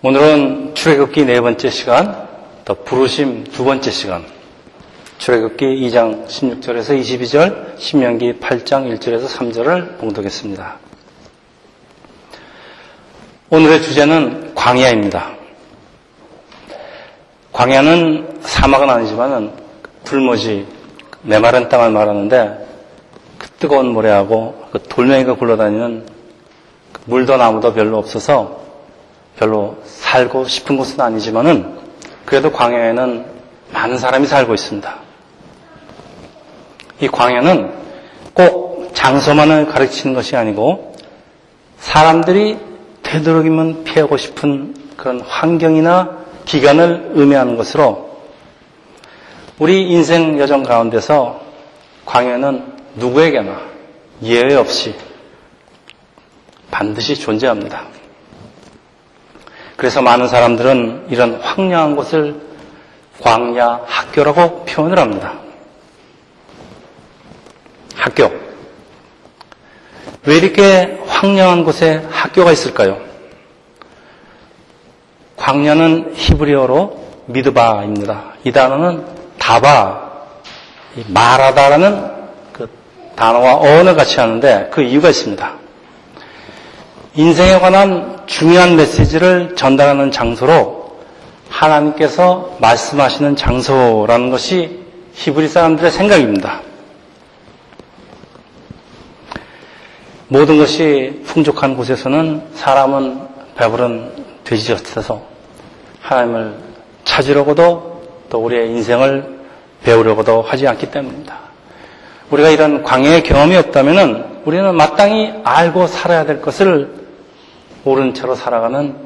오늘은 출애굽기 네 번째 시간, 또 부르심 두 번째 시간. 출애굽기 2장 16절에서 22절, 신명기 8장 1절에서 3절을 봉독했습니다. 오늘의 주제는 광야입니다. 광야는 사막은 아니지만은 불모지 메마른 땅을 말하는데 그 뜨거운 모래하고 그 돌멩이가 굴러다니는 그 물도 나무도 별로 없어서 별로 살고 싶은 곳은 아니지만은 그래도 광야에는 많은 사람이 살고 있습니다. 이 광야는 꼭 장소만을 가르치는 것이 아니고 사람들이 되도록이면 피하고 싶은 그런 환경이나 기간을 의미하는 것으로 우리 인생 여정 가운데서 광야는 누구에게나 예외 없이 반드시 존재합니다. 그래서 많은 사람들은 이런 황량한 곳을 광야 학교라고 표현을 합니다. 학교. 왜 이렇게 황량한 곳에 학교가 있을까요? 광야는 히브리어로 미드바입니다. 이 단어는 다바, 말하다라는 그 단어와 어원을 같이 하는데 그 이유가 있습니다. 인생에 관한 중요한 메시지를 전달하는 장소로 하나님께서 말씀하시는 장소라는 것이 히브리 사람들의 생각입니다. 모든 것이 풍족한 곳에서는 사람은 배부른 돼지젖에서 하나님을 찾으려고도 또 우리의 인생을 배우려고도 하지 않기 때문입니다. 우리가 이런 광야의 경험이 없다면 우리는 마땅히 알고 살아야 될 것을 모른 채로 살아가는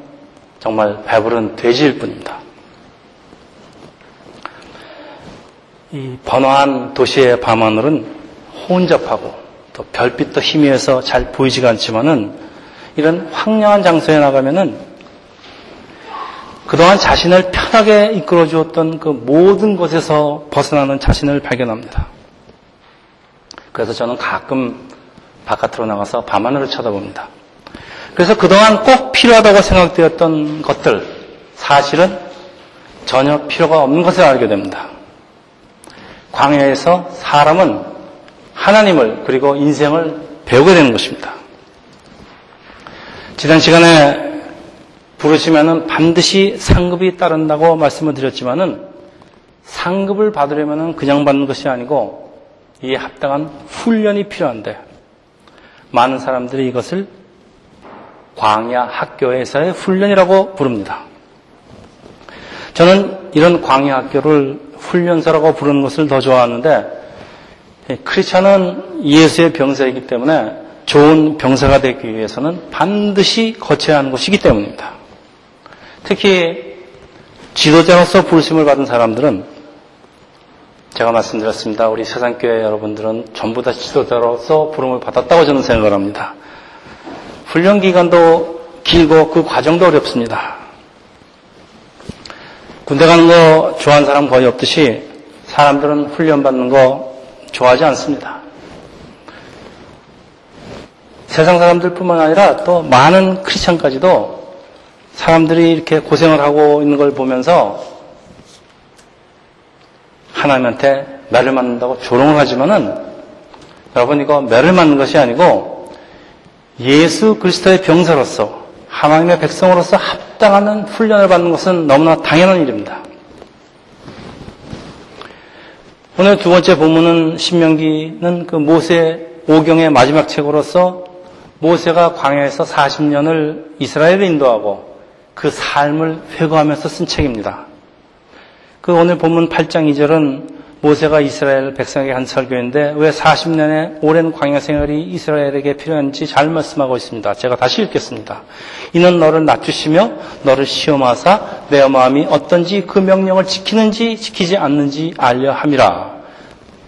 정말 배부른 돼지일 뿐입니다. 이 번화한 도시의 밤하늘은 혼잡하고 또 별빛도 희미해서 잘 보이지가 않지만은 이런 황량한 장소에 나가면은 그동안 자신을 편하게 이끌어 주었던 그 모든 것에서 벗어나는 자신을 발견합니다. 그래서 저는 가끔 바깥으로 나가서 밤하늘을 쳐다봅니다. 그래서 그동안 꼭 필요하다고 생각되었던 것들, 사실은 전혀 필요가 없는 것을 알게 됩니다. 광야에서 사람은 하나님을 그리고 인생을 배우게 되는 것입니다. 지난 시간에 부르시면은 반드시 상급이 따른다고 말씀을 드렸지만은 상급을 받으려면은 그냥 받는 것이 아니고 이에 합당한 훈련이 필요한데 많은 사람들이 이것을 광야 학교에서의 훈련이라고 부릅니다. 저는 이런 광야 학교를 훈련소라고 부르는 것을 더 좋아하는데 크리스천은 예수의 병사이기 때문에 좋은 병사가 되기 위해서는 반드시 거쳐야 하는 것이기 때문입니다. 특히 지도자로서 부르심을 받은 사람들은 제가 말씀드렸습니다. 우리 세상교회 여러분들은 전부 다 지도자로서 부름을 받았다고 저는 생각을 합니다. 훈련 기간도 길고 그 과정도 어렵습니다. 군대 가는 거 좋아하는 사람 거의 없듯이 사람들은 훈련 받는 거 좋아하지 않습니다. 세상 사람들뿐만 아니라 또 많은 크리스천까지도 사람들이 이렇게 고생을 하고 있는 걸 보면서 하나님한테 매를 맞는다고 조롱을 하지만은 여러분 이거 매를 맞는 것이 아니고 예수 그리스도의 병사로서 하나님의 백성으로서 합당하는 훈련을 받는 것은 너무나 당연한 일입니다. 오늘 두 번째 본문은 신명기는 그 모세 오경의 마지막 책으로서 모세가 광야에서 40년을 이스라엘을 인도하고 그 삶을 회고하면서 쓴 책입니다. 그 오늘 본문 8장 2절은 모세가 이스라엘 백성에게 한 설교인데 왜 40년의 오랜 광야 생활이 이스라엘에게 필요한지 잘 말씀하고 있습니다. 제가 다시 읽겠습니다. 이는 너를 낮추시며 너를 시험하사 내 마음이 어떤지 그 명령을 지키는지 지키지 않는지 알려 함이라.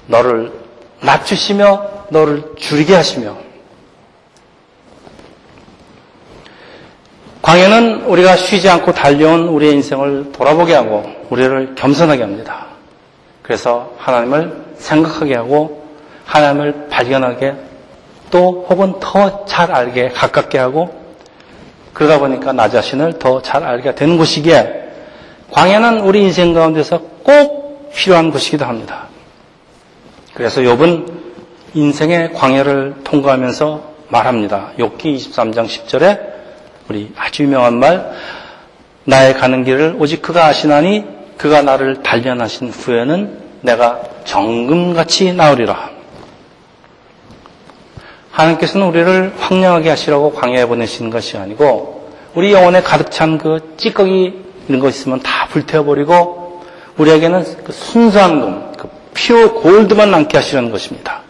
너를 낮추시며 너를 줄이게 하시며 광야는 우리가 쉬지 않고 달려온 우리의 인생을 돌아보게 하고 우리를 겸손하게 합니다. 그래서 하나님을 생각하게 하고 하나님을 발견하게 또 혹은 더 잘 알게 가깝게 하고 그러다 보니까 나 자신을 더 잘 알게 되는 곳이기에 광야는 우리 인생 가운데서 꼭 필요한 곳이기도 합니다. 그래서 욥은 인생의 광야를 통과하면서 말합니다. 욥기 23장 10절에 우리 아주 유명한 말 나의 가는 길을 오직 그가 아시나니 그가 나를 단련하신 후에는 내가 정금같이 나으리라. 하나님께서는 우리를 황량하게 하시라고 광야에 보내시는 것이 아니고 우리 영혼에 가득 찬 그 찌꺼기 이런 거 있으면 다 불태워버리고 우리에게는 그 순수한 금, 그 피오 골드만 남게 하시려는 것입니다.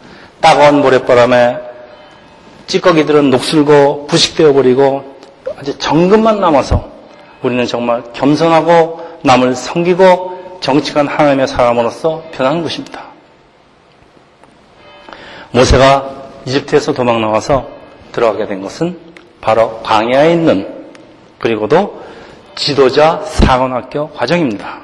따가운 모래바람에 찌꺼기들은 녹슬고 부식되어 버리고 아주 정금만 남아서 우리는 정말 겸손하고 남을 섬기고 정직한 하나님의 사람으로서 변하는 것입니다. 모세가 이집트에서 도망 나와서 들어가게 된 것은 바로 광야에 있는 그리고도 지도자 사관학교 과정입니다.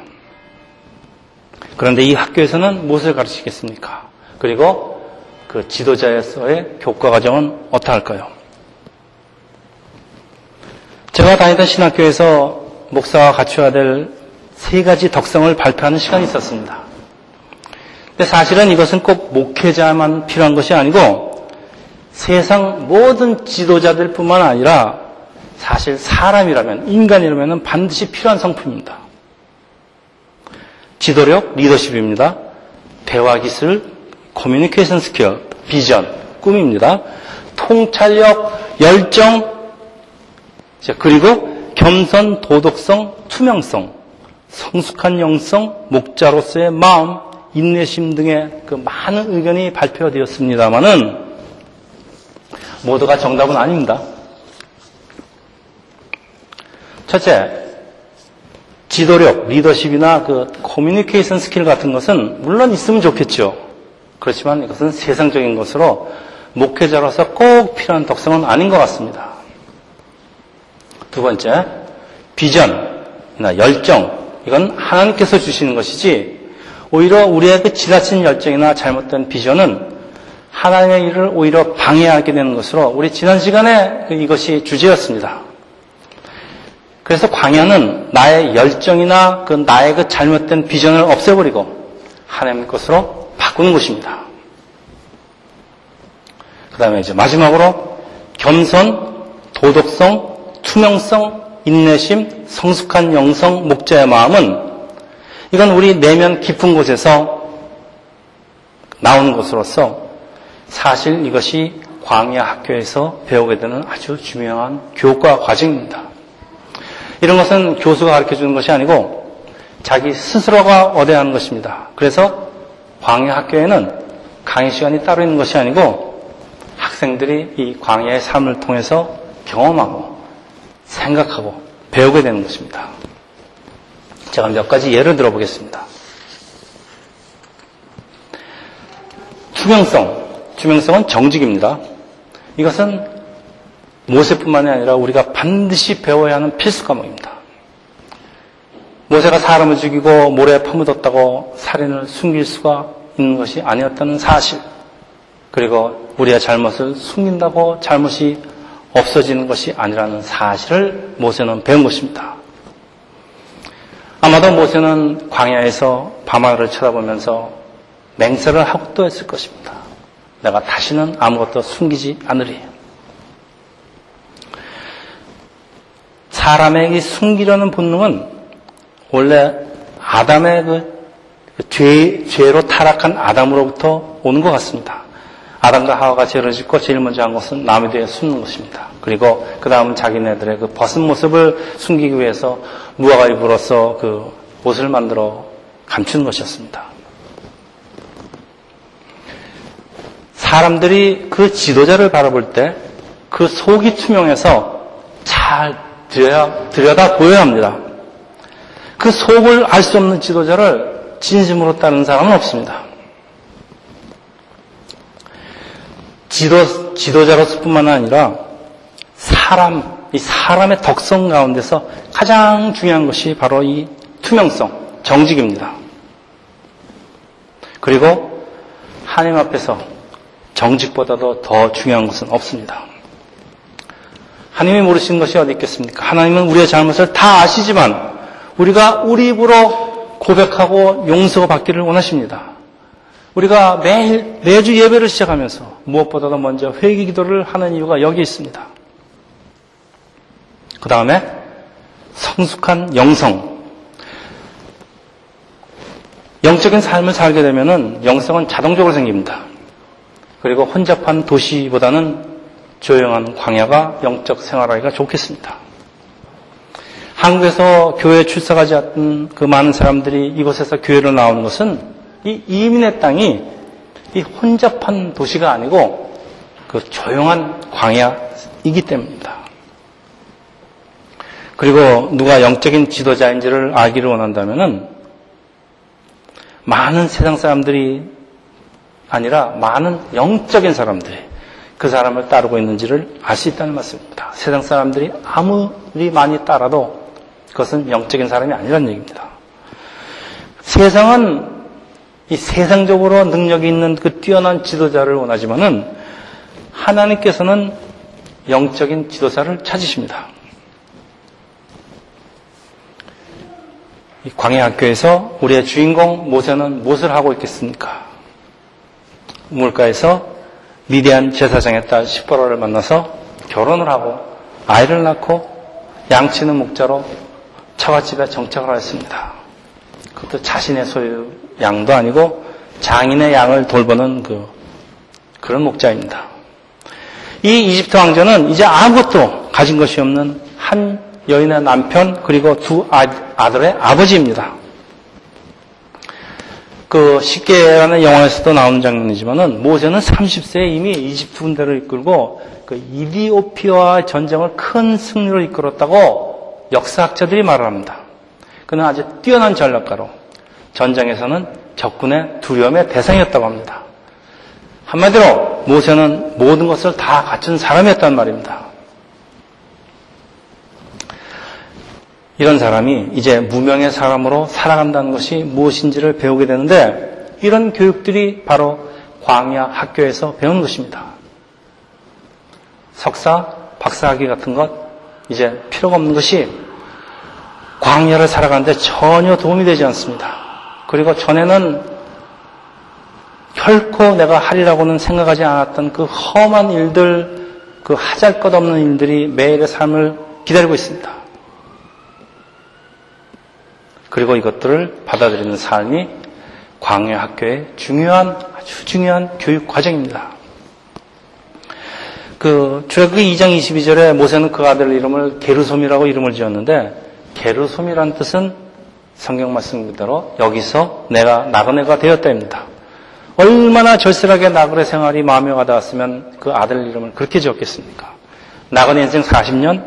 그런데 이 학교에서는 무엇을 가르치겠습니까? 그리고 그 지도자에서의 교과 과정은 어떠할까요? 제가 다니던 신학교에서 목사가 갖춰야 될 세 가지 덕성을 발표하는 시간이 있었습니다. 근데 사실은 이것은 꼭 목회자만 필요한 것이 아니고 세상 모든 지도자들 뿐만 아니라 사실 사람이라면, 인간이라면 반드시 필요한 성품입니다. 지도력, 리더십입니다. 대화 기술, communication skill, 비전, 꿈입니다. 통찰력, 열정, 그리고 겸손, 도덕성, 투명성, 성숙한 영성, 목자로서의 마음, 인내심 등의 그 많은 의견이 발표되었습니다만은 모두가 정답은 아닙니다. 첫째, 지도력, 리더십이나 그 커뮤니케이션 스킬 같은 것은 물론 있으면 좋겠죠. 그렇지만 이것은 세상적인 것으로 목회자로서 꼭 필요한 덕성은 아닌 것 같습니다. 두 번째, 비전이나 열정. 이건 하나님께서 주시는 것이지, 오히려 우리의 그 지나친 열정이나 잘못된 비전은 하나님의 일을 오히려 방해하게 되는 것으로 우리 지난 시간에 그 이것이 주제였습니다. 그래서 광야는 나의 열정이나 그 나의 그 잘못된 비전을 없애버리고 하나님 것으로 바꾸는 것입니다. 그 다음에 이제 마지막으로 겸손, 도덕성, 투명성, 인내심, 성숙한 영성, 목자의 마음은 이건 우리 내면 깊은 곳에서 나오는 것으로서 사실 이것이 광야 학교에서 배우게 되는 아주 중요한 교과 과정입니다. 이런 것은 교수가 가르쳐 주는 것이 아니고 자기 스스로가 얻어야 하는 것입니다. 그래서 광야 학교에는 강의 시간이 따로 있는 것이 아니고 학생들이 이 광야의 삶을 통해서 경험하고 생각하고 배우게 되는 것입니다. 제가 몇 가지 예를 들어보겠습니다. 투명성. 투명성은 정직입니다. 이것은 모세뿐만이 아니라 우리가 반드시 배워야 하는 필수 과목입니다. 모세가 사람을 죽이고 모래에 파묻었다고 살인을 숨길 수가 있는 것이 아니었다는 사실, 그리고 우리의 잘못을 숨긴다고 잘못이 없어지는 것이 아니라는 사실을 모세는 배운 것입니다. 아마도 모세는 광야에서 밤하늘을 쳐다보면서 맹세를 하고 또 했을 것입니다. 내가 다시는 아무것도 숨기지 않으리. 사람에게 숨기려는 본능은 원래 아담의 그 죄, 죄로 타락한 아담으로부터 오는 것 같습니다. 아담과 하와가 죄를 짓고 제일 먼저 한 것은 남에 대해 숨는 것입니다. 그리고 그 다음은 자기네들의 그 벗은 모습을 숨기기 위해서 무화과 잎으로서 그 옷을 만들어 감추는 것이었습니다. 사람들이 그 지도자를 바라볼 때 그 속이 투명해서 잘 들여다, 들여다 보여야 합니다. 그 속을 알 수 없는 지도자를 진심으로 따르는 사람은 없습니다. 지도, 지도자로서뿐만 아니라 사람, 이 사람의 덕성 가운데서 가장 중요한 것이 바로 이 투명성, 정직입니다. 그리고 하나님 앞에서 정직보다도 더 중요한 것은 없습니다. 하나님이 모르시는 것이 어디 있겠습니까? 하나님은 우리의 잘못을 다 아시지만 우리가 우리 입으로 고백하고 용서받기를 원하십니다. 우리가 매일, 매주 예배를 시작하면서 무엇보다도 먼저 회개 기도를 하는 이유가 여기 있습니다. 그 다음에 성숙한 영성. 영적인 삶을 살게 되면 영성은 자동적으로 생깁니다. 그리고 혼잡한 도시보다는 조용한 광야가 영적 생활하기가 좋겠습니다. 한국에서 교회 출석하지 않던 그 많은 사람들이 이곳에서 교회로 나오는 것은 이 이민의 땅이 이 혼잡한 도시가 아니고 그 조용한 광야이기 때문입니다. 그리고 누가 영적인 지도자인지를 알기를 원한다면은 많은 세상 사람들이 아니라 많은 영적인 사람들이 그 사람을 따르고 있는지를 알 수 있다는 말씀입니다. 세상 사람들이 아무리 많이 따라도 그것은 영적인 사람이 아니라는 얘기입니다. 세상은 이 세상적으로 능력이 있는 그 뛰어난 지도자를 원하지만은 하나님께서는 영적인 지도자를 찾으십니다. 이 광야학교에서 우리의 주인공 모세는 무엇을 하고 있겠습니까? 우물가에서 미대한 제사장의 딸 시퍼로를 만나서 결혼을 하고 아이를 낳고 양치는 목자로 처갓집에 정착을 하였습니다. 그것도 자신의 소유 양도 아니고 장인의 양을 돌보는 그 그런 목자입니다. 이 이집트 왕자는 이제 아무것도 가진 것이 없는 한 여인의 남편 그리고 두 아들의 아버지입니다. 그 십계라는 영화에서도 나오는 장면이지만은 모세는 30세에 이미 이집트 군대를 이끌고 그 이디오피아 전쟁을 큰 승리로 이끌었다고 역사학자들이 말을 합니다. 그는 아주 뛰어난 전략가로 전쟁에서는 적군의 두려움의 대상이었다고 합니다. 한마디로 모세는 모든 것을 다 갖춘 사람이었단 말입니다. 이런 사람이 이제 무명의 사람으로 살아간다는 것이 무엇인지를 배우게 되는데 이런 교육들이 바로 광야 학교에서 배우는 것입니다. 석사, 박사학위 같은 것 이제 필요가 없는 것이 광야를 살아가는데 전혀 도움이 되지 않습니다. 그리고 전에는 결코 내가 하리라고는 생각하지 않았던 그 험한 일들, 그 하잘 것 없는 일들이 매일의 삶을 기다리고 있습니다. 그리고 이것들을 받아들이는 삶이 광야 학교의 중요한 아주 중요한 교육 과정입니다. 그 출애굽기 2장 22절에 모세는 그 아들 이름을 게르솜이라고 이름을 지었는데 게르솜이란 뜻은 성경 말씀 그대로 여기서 내가 나그네가 되었다입니다. 얼마나 절실하게 나그네 생활이 마음에 와닿았으면 그 아들 이름을 그렇게 지었겠습니까? 나그네 인생 40년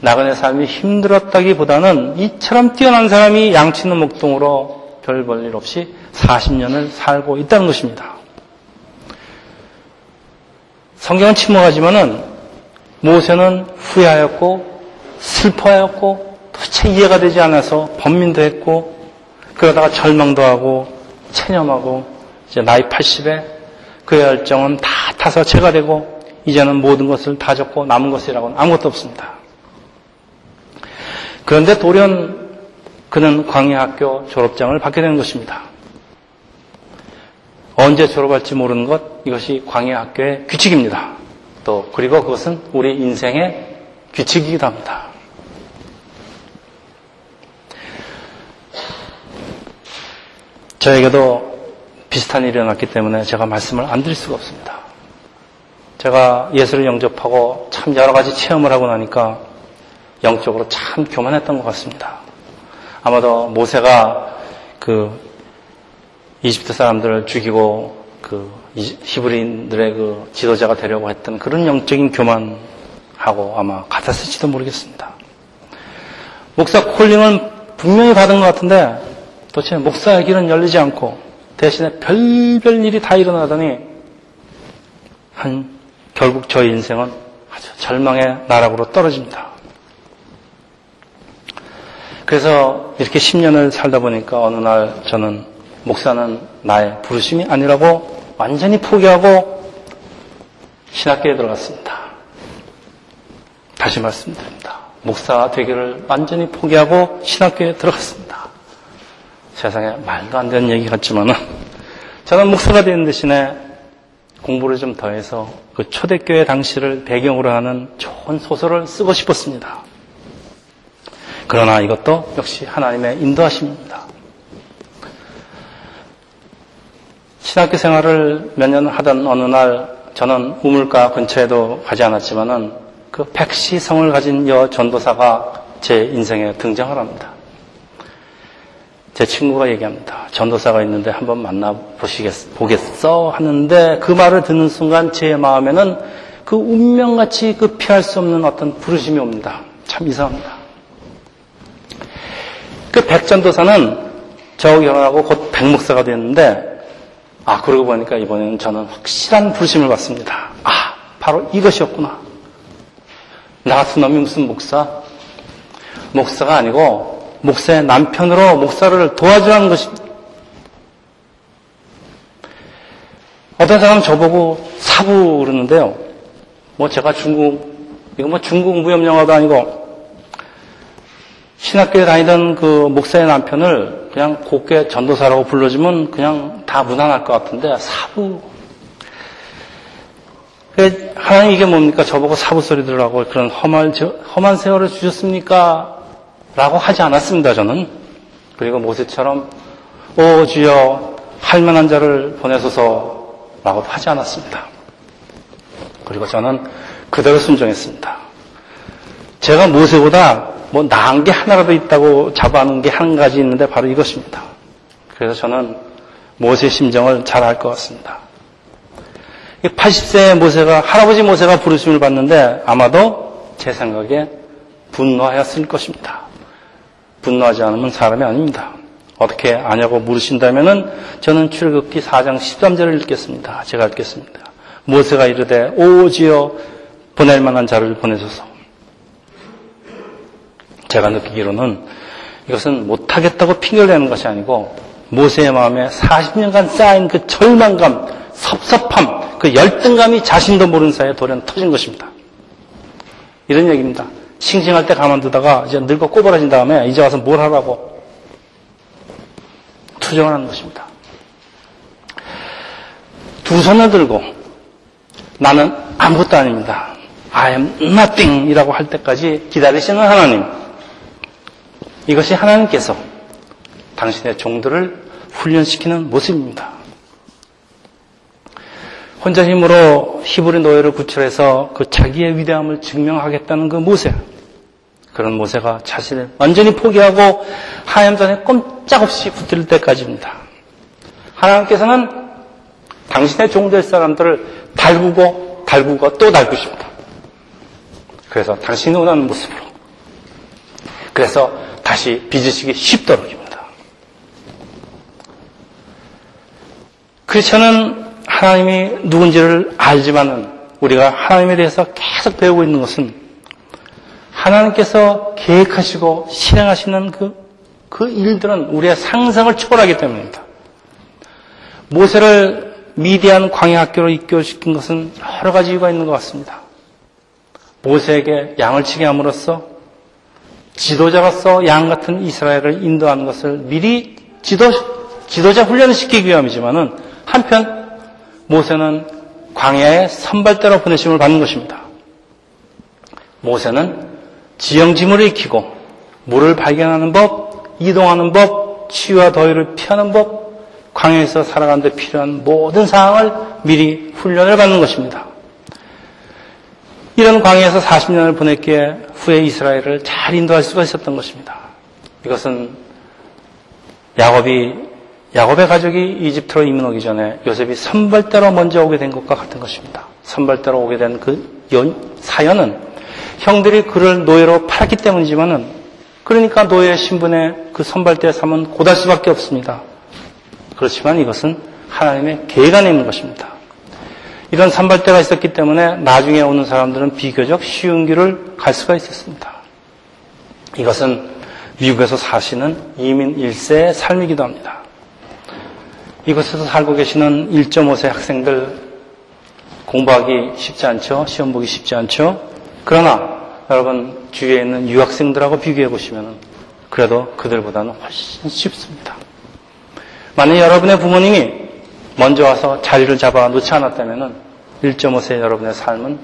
나그네 삶이 힘들었다기보다는 이처럼 뛰어난 사람이 양치는 목동으로 별 볼 일 없이 40년을 살고 있다는 것입니다. 성경은 침묵하지만은 모세는 후회하였고 슬퍼하였고 도대체 이해가 되지 않아서 번민도 했고 그러다가 절망도 하고 체념하고 이제 나이 80에 그의 열정은 다 타서 채가 되고 이제는 모든 것을 다 적고 남은 것이라고는 아무것도 없습니다. 그런데 돌연 그는 광야학교 졸업장을 받게 되는 것입니다. 언제 졸업할지 모르는 것 이것이 광야학교의 규칙입니다. 또 그리고 그것은 우리 인생의 규칙이기도 합니다. 저에게도 비슷한 일이 일어났기 때문에 제가 말씀을 안 드릴 수가 없습니다. 제가 예수를 영접하고 참 여러 가지 체험을 하고 나니까 영적으로 참 교만했던 것 같습니다. 아마도 모세가 그 이집트 사람들을 죽이고 그 히브리인들의 그 지도자가 되려고 했던 그런 영적인 교만하고 아마 같았을지도 모르겠습니다. 목사 콜링은 분명히 받은 것 같은데 도대체 목사의 길은 열리지 않고 대신에 별별 일이 다 일어나더니 한 결국 저희 인생은 아주 절망의 나락으로 떨어집니다. 그래서 이렇게 10년을 살다 보니까 어느 날 저는 목사는 나의 부르심이 아니라고 완전히 포기하고 신학교에 들어갔습니다. 다시 말씀드립니다. 목사 되기를 완전히 포기하고 신학교에 들어갔습니다. 세상에 말도 안 되는 얘기 같지만은 저는 목사가 되는 대신에 공부를 좀 더해서 그 초대교회 당시를 배경으로 하는 좋은 소설을 쓰고 싶었습니다. 그러나 이것도 역시 하나님의 인도하심입니다. 신학교 생활을 몇 년 하던 어느 날 저는 우물가 근처에도 가지 않았지만은 그 백시성을 가진 여 전도사가 제 인생에 등장을 합니다. 제 친구가 얘기합니다. 전도사가 있는데 한번 만나보시겠, 보겠어? 하는데 그 말을 듣는 순간 제 마음에는 그 운명같이 그 피할 수 없는 어떤 부르심이 옵니다. 참 이상합니다. 그 백전도사는 저 결혼하고 곧 백목사가 됐는데 아, 그러고 보니까 이번에는 저는 확실한 부르심을 받습니다. 아, 바로 이것이었구나. 나 같은 놈이 무슨 목사? 목사가 아니고, 목사의 남편으로 목사를 도와주라는 것입니다. 어떤 사람은 저보고 사부 그러는데요. 뭐 제가 중국, 이거 뭐 중국 무협영화도 아니고, 신학교에 다니던 그 목사의 남편을 그냥 곱게 전도사라고 불러주면 그냥 다 무난할 것 같은데 사부 하나님 이게 뭡니까? 저보고 사부 소리 들으라고 그런 험한, 험한 세월을 주셨습니까? 라고 하지 않았습니다, 저는. 그리고 모세처럼, 오, 주여, 할 만한 자를 보내소서, 라고도 하지 않았습니다. 그리고 저는 그대로 순종했습니다. 제가 모세보다 뭐 나은 게 하나라도 있다고 잡아놓은 게 한 가지 있는데 바로 이것입니다. 그래서 저는 모세 심정을 잘 알 것 같습니다. 80세의 모세가 할아버지 모세가 부르심을 받는데 아마도 제 생각에 분노하였을 것입니다. 분노하지 않으면 사람이 아닙니다. 어떻게 아냐고 물으신다면은 저는 출애굽기 4장 13절을 읽겠습니다. 제가 읽겠습니다. 모세가 이르되 오지여 보낼 만한 자를 보내소서. 제가 느끼기로는 이것은 못하겠다고 핑계를 내는 것이 아니고 모세의 마음에 40년간 쌓인 그 절망감, 섭섭함, 그 열등감이 자신도 모르는 사이에 돌연 터진 것입니다. 이런 얘기입니다. 싱싱할 때 가만두다가 이제 늙어 꼬부라진 다음에 이제 와서 뭘 하라고 투정을 하는 것입니다. 두 손을 들고 나는 아무것도 아닙니다. I am nothing 이라고 할 때까지 기다리시는 하나님. 이것이 하나님께서 당신의 종들을 훈련시키는 모습입니다. 혼자 힘으로 히브리 노예를 구출해서 그 자기의 위대함을 증명하겠다는 그 모세. 그런 모세가 자신을 완전히 포기하고 하염전에 꼼짝없이 붙을 때까지입니다. 하나님께서는 당신의 종될 사람들을 달구고 달구고 또 달구십니다. 그래서 당신이 원하는 모습으로. 그래서 다시 빚으시기 쉽도록입니다. 크리스천은 하나님이 누군지를 알지만은 우리가 하나님에 대해서 계속 배우고 있는 것은 하나님께서 계획하시고 실행하시는 그, 그 일들은 우리의 상상을 초월하기 때문입니다. 모세를 미디안 광야 학교로 입교시킨 것은 여러 가지 이유가 있는 것 같습니다. 모세에게 양을 치게 함으로써 지도자로서 양 같은 이스라엘을 인도하는 것을 미리 지도, 지도자 훈련을 시키기 위함이지만은 한편 모세는 광야에 선발대로 보내심을 받는 것입니다. 모세는 지형지물을 익히고 물을 발견하는 법, 이동하는 법, 치유와 더위를 피하는 법, 광야에서 살아가는 데 필요한 모든 사항을 미리 훈련을 받는 것입니다. 이런 광야에서 40년을 보냈기에 후에 이스라엘을 잘 인도할 수가 있었던 것입니다. 이것은 야곱이 야곱의 가족이 이집트로 이민 오기 전에 요셉이 선발대로 먼저 오게 된 것과 같은 것입니다. 선발대로 오게 된 그 사연은 형들이 그를 노예로 팔았기 때문이지만은 그러니까 노예 신분의 그 선발대 삼은 고달 수밖에 없습니다. 그렇지만 이것은 하나님의 계획 안에 있는 것입니다. 이런 산발대가 있었기 때문에 나중에 오는 사람들은 비교적 쉬운 길을 갈 수가 있었습니다. 이것은 미국에서 사시는 이민 1세의 삶이기도 합니다. 이곳에서 살고 계시는 1.5세 학생들 공부하기 쉽지 않죠? 시험 보기 쉽지 않죠? 그러나 여러분 주위에 있는 유학생들하고 비교해 보시면 그래도 그들보다는 훨씬 쉽습니다. 만약 여러분의 부모님이 먼저 와서 자리를 잡아 놓지 않았다면 1.5세 여러분의 삶은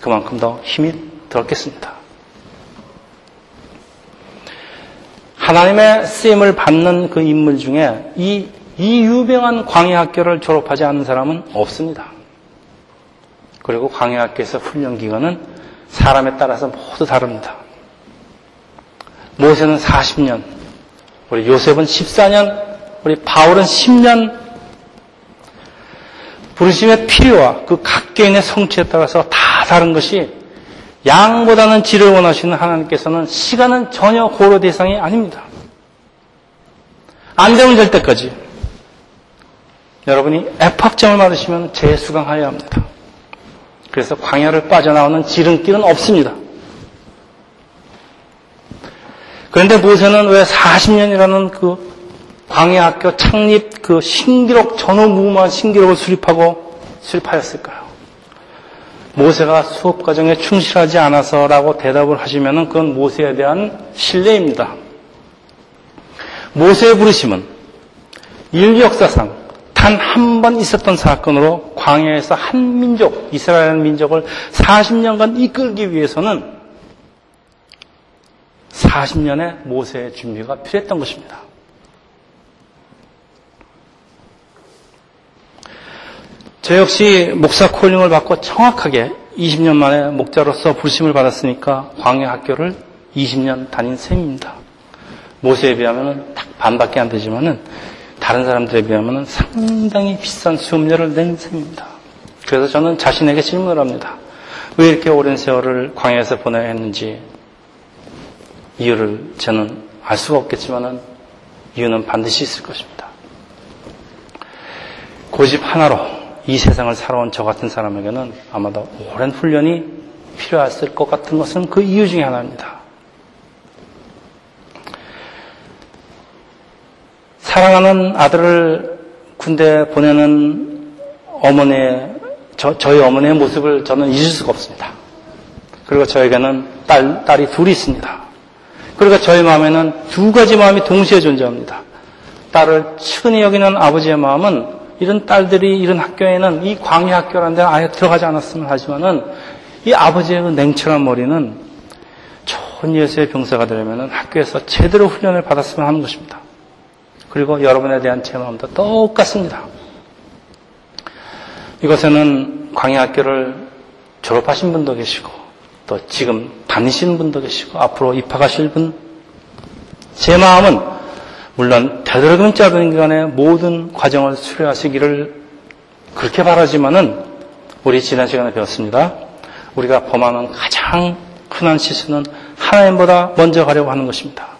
그만큼 더 힘이 들었겠습니다. 하나님의 쓰임을 받는 그 인물 중에 이, 이 유명한 광야학교를 졸업하지 않은 사람은 없습니다. 그리고 광야학교에서 훈련 기간은 사람에 따라서 모두 다릅니다. 모세는 40년, 우리 요셉은 14년, 우리 바울은 10년 부르심의 필요와 그 각 개인의 성취에 따라서 다 다른 것이 양보다는 질을 원하시는 하나님께서는 시간은 전혀 고려 대상이 아닙니다. 안 되면 될 때까지 여러분이 F학점을 받으시면 재수강하여야 합니다. 그래서 광야를 빠져나오는 지름길은 없습니다. 그런데 모세는 왜 40년이라는 그 광야 학교 창립 그 신기록 전후무후한 신기록을 수립하고 수립하였을까요? 모세가 수업 과정에 충실하지 않아서라고 대답을 하시면 그건 모세에 대한 신뢰입니다. 모세의 부르심은 인류 역사상 단 한 번 있었던 사건으로 광야에서 한 민족, 이스라엘 민족을 40년간 이끌기 위해서는 40년의 모세의 준비가 필요했던 것입니다. 저 역시 목사 콜링을 받고 정확하게 20년 만에 목자로서 불심을 받았으니까 광야 학교를 20년 다닌 셈입니다. 모세에 비하면 딱 반밖에 안 되지만은 다른 사람들에 비하면 상당히 비싼 수업료를 낸 셈입니다. 그래서 저는 자신에게 질문을 합니다. 왜 이렇게 오랜 세월을 광야에서 보내야 했는지 이유를 저는 알 수가 없겠지만은 이유는 반드시 있을 것입니다. 고집 하나로 이 세상을 살아온 저 같은 사람에게는 아마도 오랜 훈련이 필요했을 것 같은 것은 그 이유 중에 하나입니다. 사랑하는 아들을 군대 보내는 어머니의, 저, 저희 어머니의 모습을 저는 잊을 수가 없습니다. 그리고 저에게는 딸, 딸이 둘이 있습니다. 그러니까 저희 마음에는 두 가지 마음이 동시에 존재합니다. 딸을 측은히 여기는 아버지의 마음은 이런 딸들이 이런 학교에는 이 광야 학교라는 데는 아예 들어가지 않았으면 하지만은 이 아버지의 그 냉철한 머리는 좋은 예수의 병사가 되려면 학교에서 제대로 훈련을 받았으면 하는 것입니다. 그리고 여러분에 대한 제 마음도 똑같습니다. 이곳에는 광야학교를 졸업하신 분도 계시고 또 지금 다니시는 분도 계시고 앞으로 입학하실 분. 제 마음은 물론 되도록이면 짧은 기간에 모든 과정을 수료하시기를 그렇게 바라지만은 우리 지난 시간에 배웠습니다. 우리가 범하는 가장 흔한 실수는 하나님보다 먼저 가려고 하는 것입니다.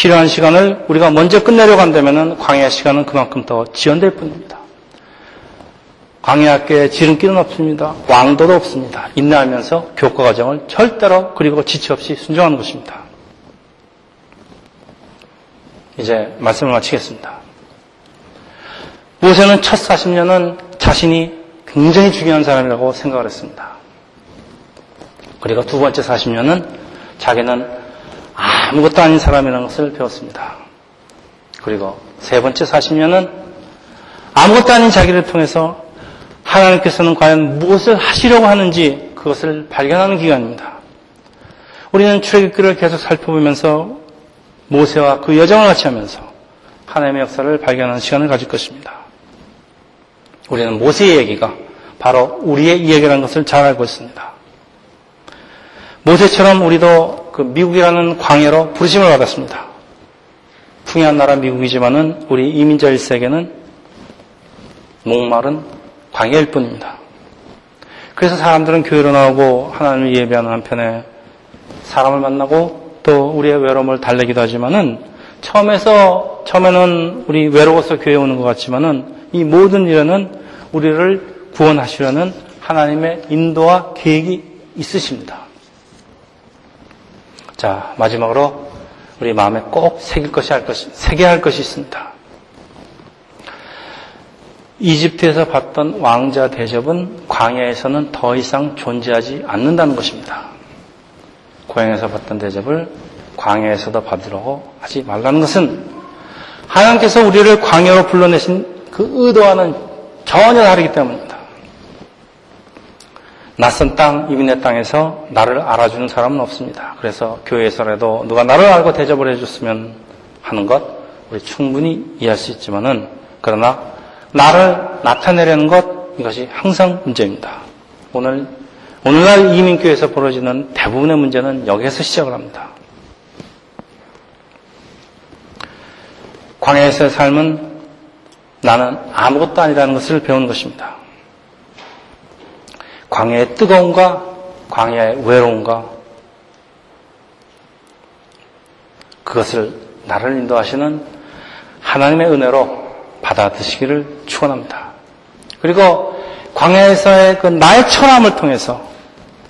필요한 시간을 우리가 먼저 끝내려고 한다면 광야 시간은 그만큼 더 지연될 뿐입니다. 광야학교에 지름길은 없습니다. 왕도도 없습니다. 인내하면서 교과 과정을 절대로 그리고 지체 없이 순종하는 것입니다. 이제 말씀을 마치겠습니다. 모세는 첫 40년은 자신이 굉장히 중요한 사람이라고 생각을 했습니다. 그리고 두 번째 40년은 자기는 아무것도 아닌 사람이라는 것을 배웠습니다. 그리고 세 번째 40년은 아무것도 아닌 자기를 통해서 하나님께서는 과연 무엇을 하시려고 하는지 그것을 발견하는 기간입니다. 우리는 출애굽기를 계속 살펴보면서 모세와 그 여정을 같이 하면서 하나님의 역사를 발견하는 시간을 가질 것입니다. 우리는 모세의 얘기가 바로 우리의 이야기라는 것을 잘 알고 있습니다. 모세처럼 우리도 그 미국이라는 광야로 부르심을 받았습니다. 풍요한 나라 미국이지만은 우리 이민자 일세에게는 목마른 광야일 뿐입니다. 그래서 사람들은 교회로 나오고 하나님을 예배하는 한편에 사람을 만나고 또 우리의 외로움을 달래기도 하지만은 처음에서 처음에는 우리 외로워서 교회 오는 것 같지만은 이 모든 일에는 우리를 구원하시려는 하나님의 인도와 계획이 있으십니다. 자, 마지막으로 우리 마음에 꼭 새길 것이 할 것이, 새겨야 할 것이 있습니다. 이집트에서 봤던 왕자 대접은 광야에서는 더 이상 존재하지 않는다는 것입니다. 고향에서 받던 대접을 광야에서도 받으려고 하지 말라는 것은 하나님께서 우리를 광야로 불러내신 그 의도와는 전혀 다르기 때문입니다. 낯선 땅, 이민의 땅에서 나를 알아주는 사람은 없습니다. 그래서 교회에서라도 누가 나를 알고 대접을 해줬으면 하는 것, 우리 충분히 이해할 수 있지만은, 그러나 나를 나타내려는 것, 이것이 항상 문제입니다. 오늘, 오늘날 이민교회에서 벌어지는 대부분의 문제는 여기에서 시작을 합니다. 광야에서의 삶은 나는 아무것도 아니라는 것을 배우는 것입니다. 광야의 뜨거움과 광야의 외로움과 그것을 나를 인도하시는 하나님의 은혜로 받아드시기를 축원합니다. 그리고 광야에서의 그 나의 처함을 통해서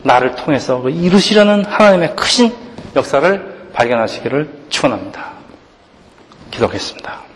나를 통해서 그 이루시려는 하나님의 크신 역사를 발견하시기를 축원합니다. 기도하겠습니다.